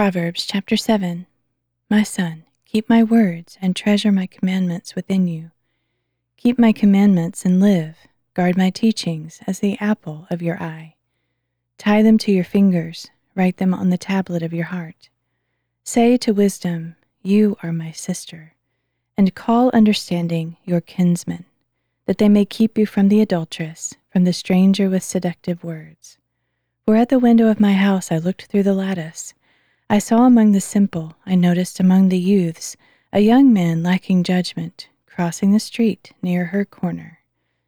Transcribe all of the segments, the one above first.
Proverbs chapter 7 My son, keep my words and treasure my commandments within you. Keep my commandments and live. Guard my teachings as the apple of your eye. Tie them to your fingers, write them on the tablet of your heart. Say to wisdom, You are my sister, and call understanding your kinsman, that they may keep you from the adulteress, from the stranger with seductive words. For at the window of my house I looked through the lattice I saw among the simple, I noticed among the youths, a young man lacking judgment, crossing the street near her corner,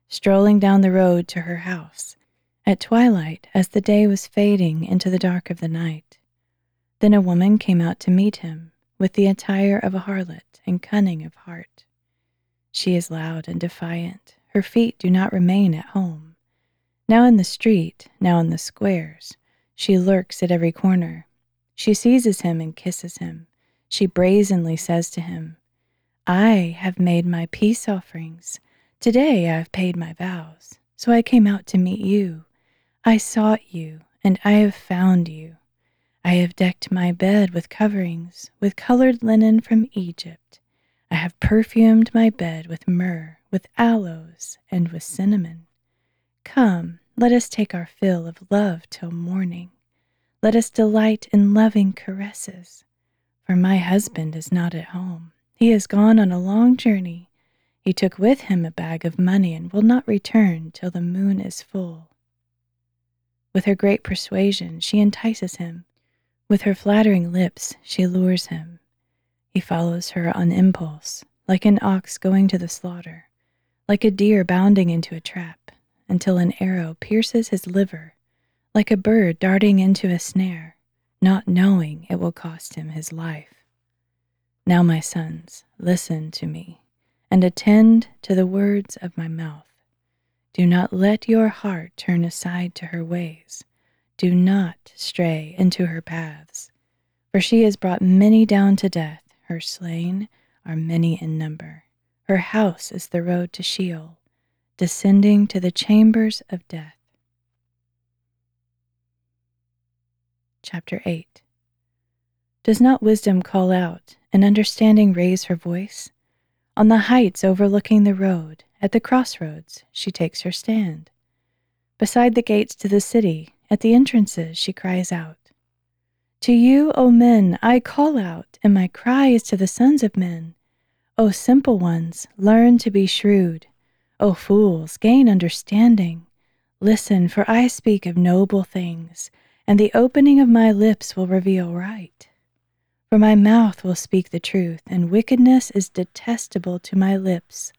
strolling down the road to her house, at twilight as the day was fading into the dark of the night. Then a woman came out to meet him, with the attire of a harlot and cunning of heart. She is loud and defiant, her feet do not remain at home. Now in the street, now in the squares, she lurks at every corner she seizes him and kisses him. She brazenly says to him, I have made my peace offerings. Today I have paid my vows. So I came out to meet you. I sought you, and I have found you. I have decked my bed with coverings, with colored linen from Egypt. I have perfumed my bed with myrrh, with aloes, and with cinnamon. Come, let us take our fill of love till morning. Let us delight in loving caresses. For my husband is not at home. He has gone on a long journey. He took with him a bag of money and will not return till the moon is full. With her great persuasion, she entices him. With her flattering lips, she lures him. He follows her on impulse, like an ox going to the slaughter, like a deer bounding into a trap, until an arrow pierces his liver like a bird darting into a snare, not knowing it will cost him his life. Now, my sons, listen to me and attend to the words of my mouth. Do not let your heart turn aside to her ways. Do not stray into her paths. For she has brought many down to death. Her slain are many in number. Her house is the road to Sheol, descending to the chambers of death. Chapter 8 Does not wisdom call out, and understanding raise her voice? On the heights overlooking the road, at the crossroads, she takes her stand. Beside the gates to the city, at the entrances, she cries out. To you, O men, I call out, and my cry is to the sons of men. O simple ones, learn to be shrewd. O fools, gain understanding. Listen, for I speak of noble things and the opening of my lips will reveal right. For my mouth will speak the truth, and wickedness is detestable to my lips.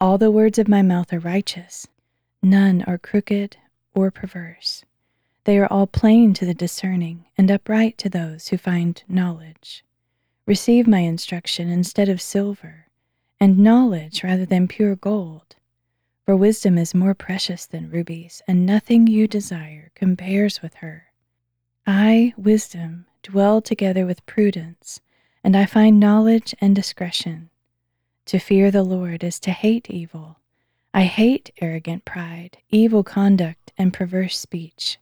All the words of my mouth are righteous, none are crooked or perverse. They are all plain to the discerning, and upright to those who find knowledge. Receive my instruction instead of silver, and knowledge rather than pure gold. For wisdom is more precious than rubies, and nothing you desire compares with her. I, wisdom, dwell together with prudence, and I find knowledge and discretion. To fear the Lord is to hate evil. I hate arrogant pride, evil conduct, and perverse speech.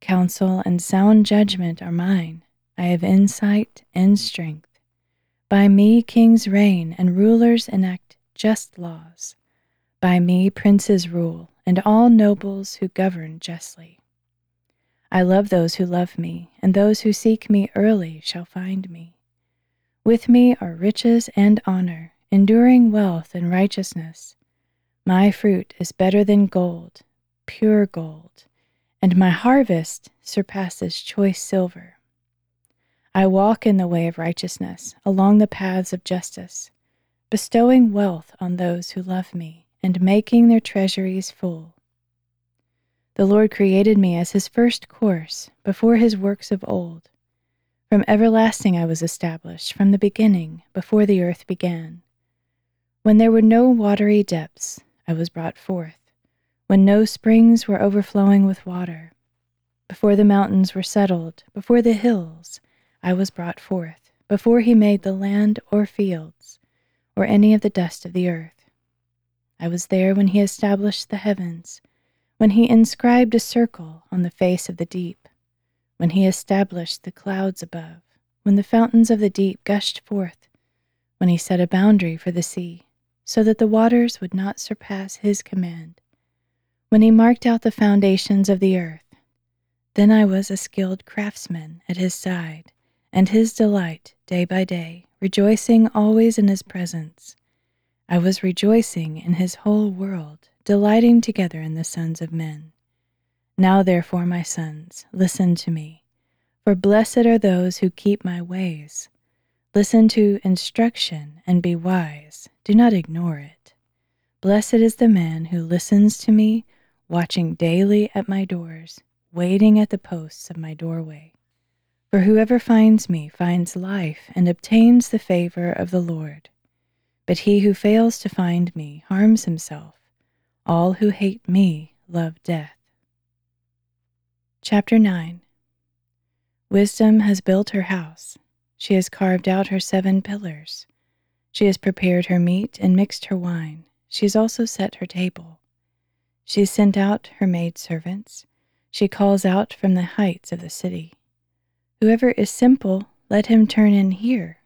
Counsel and sound judgment are mine. I have insight and strength. By me kings reign and rulers enact just laws. By me princes rule and all nobles who govern justly. I love those who love me, and those who seek me early shall find me. With me are riches and honor, enduring wealth and righteousness. My fruit is better than gold, pure gold, and my harvest surpasses choice silver. I walk in the way of righteousness, along the paths of justice, bestowing wealth on those who love me, and making their treasuries full. The Lord created me as his first course, before his works of old. From everlasting I was established, from the beginning, before the earth began. When there were no watery depths, I was brought forth, when no springs were overflowing with water. Before the mountains were settled, before the hills, I was brought forth, before he made the land or fields, or any of the dust of the earth. I was there when he established the heavens when he inscribed a circle on the face of the deep, when he established the clouds above, when the fountains of the deep gushed forth, when he set a boundary for the sea, so that the waters would not surpass his command, when he marked out the foundations of the earth. Then I was a skilled craftsman at his side, and his delight day by day, rejoicing always in his presence. I was rejoicing in his whole world, delighting together in the sons of men. Now, therefore, my sons, listen to me, for blessed are those who keep my ways. Listen to instruction and be wise, do not ignore it. Blessed is the man who listens to me, watching daily at my doors, waiting at the posts of my doorway. For whoever finds me finds life and obtains the favor of the Lord. But he who fails to find me harms himself. All who hate me love death. Chapter 9 Wisdom has built her house. She has carved out her seven pillars. She has prepared her meat and mixed her wine. She has also set her table. She has sent out her maidservants. She calls out from the heights of the city. Whoever is simple, let him turn in here,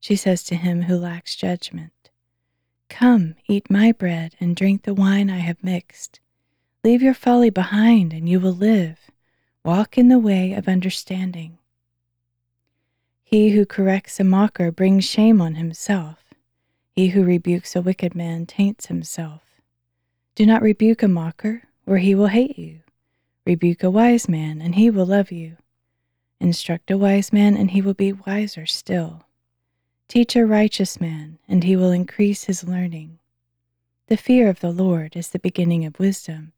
she says to him who lacks judgment. Come, eat my bread and drink the wine I have mixed. Leave your folly behind, and you will live. Walk in the way of understanding. He who corrects a mocker brings shame on himself. He who rebukes a wicked man taints himself. Do not rebuke a mocker, or he will hate you. Rebuke a wise man, and he will love you. Instruct a wise man, and he will be wiser still. Teach a righteous man, and he will increase his learning. The fear of the Lord is the beginning of wisdom,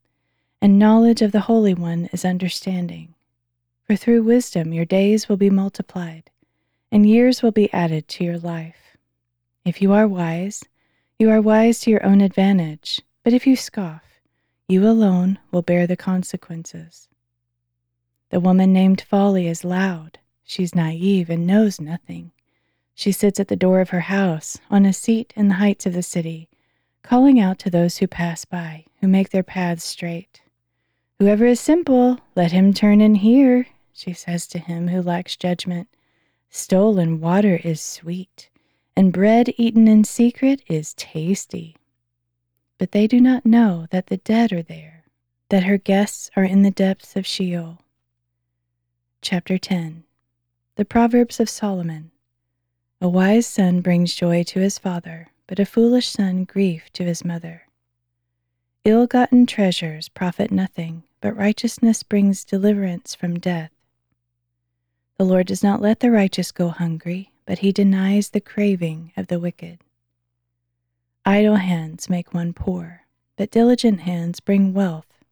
and knowledge of the Holy One is understanding. For through wisdom your days will be multiplied, and years will be added to your life. If you are wise, you are wise to your own advantage, but if you scoff, you alone will bear the consequences. The woman named Folly is loud. She's naive and knows nothing. She sits at the door of her house, on a seat in the heights of the city, calling out to those who pass by, who make their paths straight. Whoever is simple, let him turn in here, she says to him who lacks judgment. Stolen water is sweet, and bread eaten in secret is tasty. But they do not know that the dead are there, that her guests are in the depths of Sheol. Chapter 10 The Proverbs of Solomon. A wise son brings joy to his father, but a foolish son grief to his mother. Ill gotten treasures profit nothing, but righteousness brings deliverance from death. The Lord does not let the righteous go hungry, but he denies the craving of the wicked. Idle hands make one poor, but diligent hands bring wealth.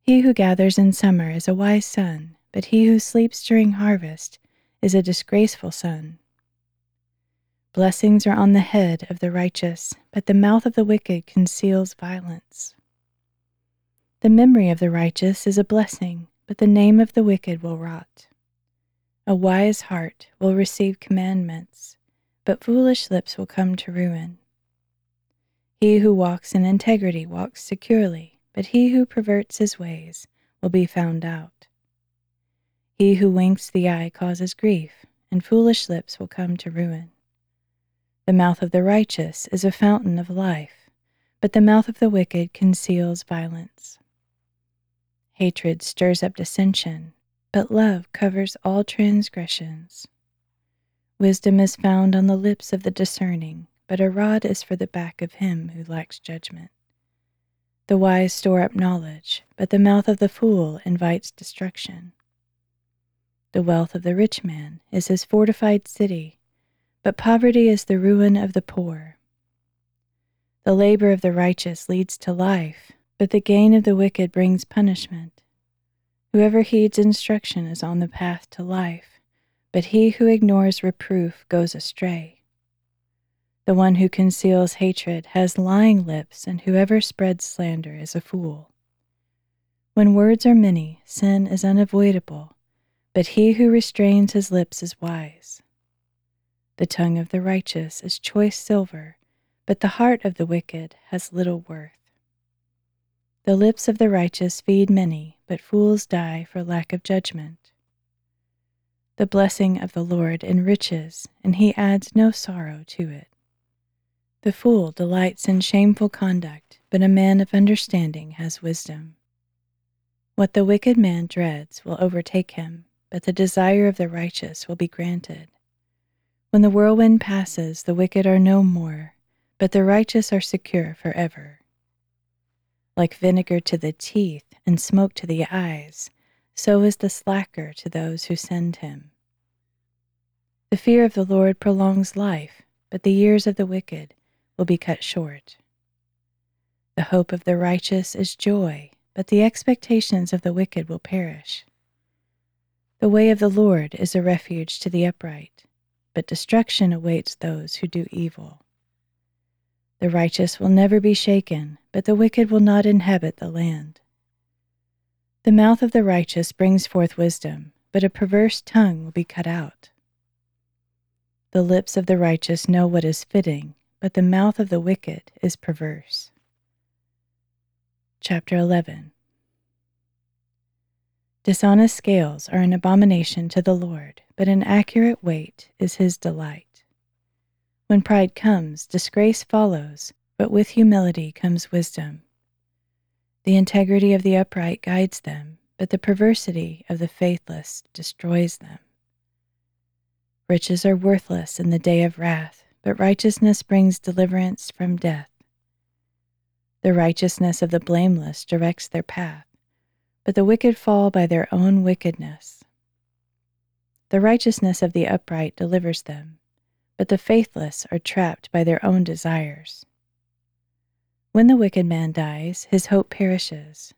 He who gathers in summer is a wise son, but he who sleeps during harvest is a disgraceful son. Blessings are on the head of the righteous, but the mouth of the wicked conceals violence. The memory of the righteous is a blessing, but the name of the wicked will rot. A wise heart will receive commandments, but foolish lips will come to ruin. He who walks in integrity walks securely, but he who perverts his ways will be found out. He who winks the eye causes grief, and foolish lips will come to ruin. The mouth of the righteous is a fountain of life, but the mouth of the wicked conceals violence. Hatred stirs up dissension, but love covers all transgressions. Wisdom is found on the lips of the discerning, but a rod is for the back of him who lacks judgment. The wise store up knowledge, but the mouth of the fool invites destruction. The wealth of the rich man is his fortified city, but poverty is the ruin of the poor. The labor of the righteous leads to life, but the gain of the wicked brings punishment. Whoever heeds instruction is on the path to life, but he who ignores reproof goes astray. The one who conceals hatred has lying lips, and whoever spreads slander is a fool. When words are many, sin is unavoidable but he who restrains his lips is wise. The tongue of the righteous is choice silver, but the heart of the wicked has little worth. The lips of the righteous feed many, but fools die for lack of judgment. The blessing of the Lord enriches, and he adds no sorrow to it. The fool delights in shameful conduct, but a man of understanding has wisdom. What the wicked man dreads will overtake him, but the desire of the righteous will be granted. When the whirlwind passes, the wicked are no more, but the righteous are secure forever. Like vinegar to the teeth and smoke to the eyes, so is the slacker to those who send him. The fear of the Lord prolongs life, but the years of the wicked will be cut short. The hope of the righteous is joy, but the expectations of the wicked will perish. The way of the Lord is a refuge to the upright, but destruction awaits those who do evil. The righteous will never be shaken, but the wicked will not inhabit the land. The mouth of the righteous brings forth wisdom, but a perverse tongue will be cut out. The lips of the righteous know what is fitting, but the mouth of the wicked is perverse. Chapter 11 Dishonest scales are an abomination to the Lord, but an accurate weight is his delight. When pride comes, disgrace follows, but with humility comes wisdom. The integrity of the upright guides them, but the perversity of the faithless destroys them. Riches are worthless in the day of wrath, but righteousness brings deliverance from death. The righteousness of the blameless directs their path, but the wicked fall by their own wickedness. The righteousness of the upright delivers them, but the faithless are trapped by their own desires. When the wicked man dies, his hope perishes,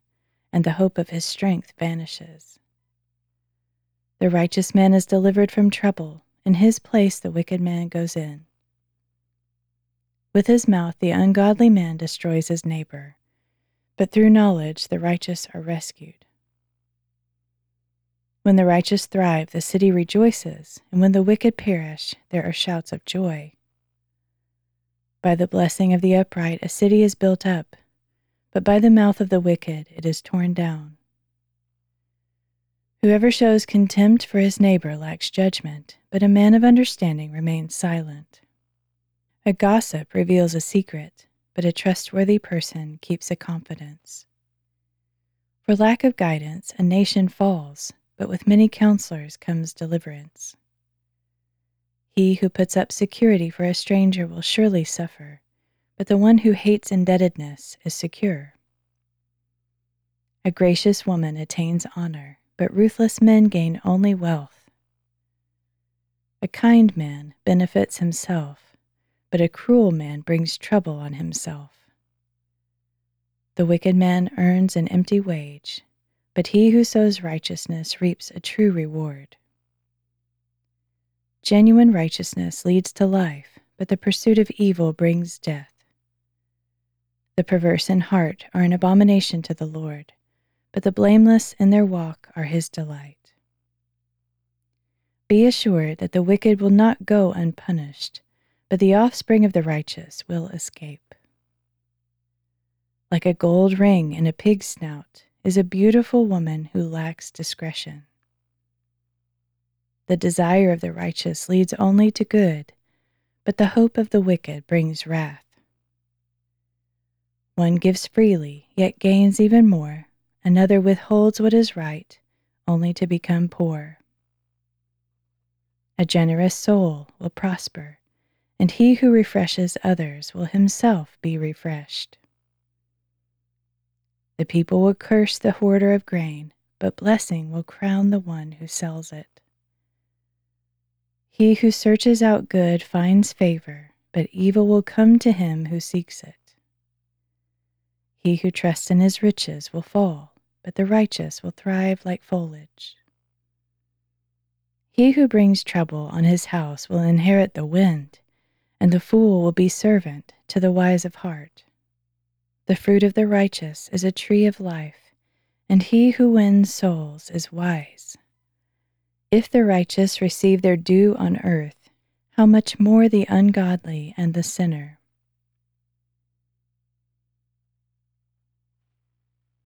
and the hope of his strength vanishes. The righteous man is delivered from trouble, in his place the wicked man goes in. With his mouth the ungodly man destroys his neighbor, but through knowledge the righteous are rescued. When the righteous thrive, the city rejoices, and when the wicked perish, there are shouts of joy. By the blessing of the upright, a city is built up, but by the mouth of the wicked, it is torn down. Whoever shows contempt for his neighbor lacks judgment, but a man of understanding remains silent. A gossip reveals a secret, but a trustworthy person keeps a confidence. For lack of guidance, a nation falls, but with many counselors comes deliverance. He who puts up security for a stranger will surely suffer, but the one who hates indebtedness is secure. A gracious woman attains honor, but ruthless men gain only wealth. A kind man benefits himself, but a cruel man brings trouble on himself. The wicked man earns an empty wage, but he who sows righteousness reaps a true reward. Genuine righteousness leads to life, but the pursuit of evil brings death. The perverse in heart are an abomination to the Lord, but the blameless in their walk are his delight. Be assured that the wicked will not go unpunished, but the offspring of the righteous will escape. Like a gold ring in a pig's snout is a beautiful woman who lacks discretion. The desire of the righteous leads only to good, but the hope of the wicked brings wrath. One gives freely, yet gains even more. Another withholds what is right, only to become poor. A generous soul will prosper, and he who refreshes others will himself be refreshed. The people will curse the hoarder of grain, but blessing will crown the one who sells it. He who searches out good finds favor, but evil will come to him who seeks it. He who trusts in his riches will fall, but the righteous will thrive like foliage. He who brings trouble on his house will inherit the wind, and the fool will be servant to the wise of heart. The fruit of the righteous is a tree of life, and he who wins souls is wise. If the righteous receive their due on earth, how much more the ungodly and the sinner?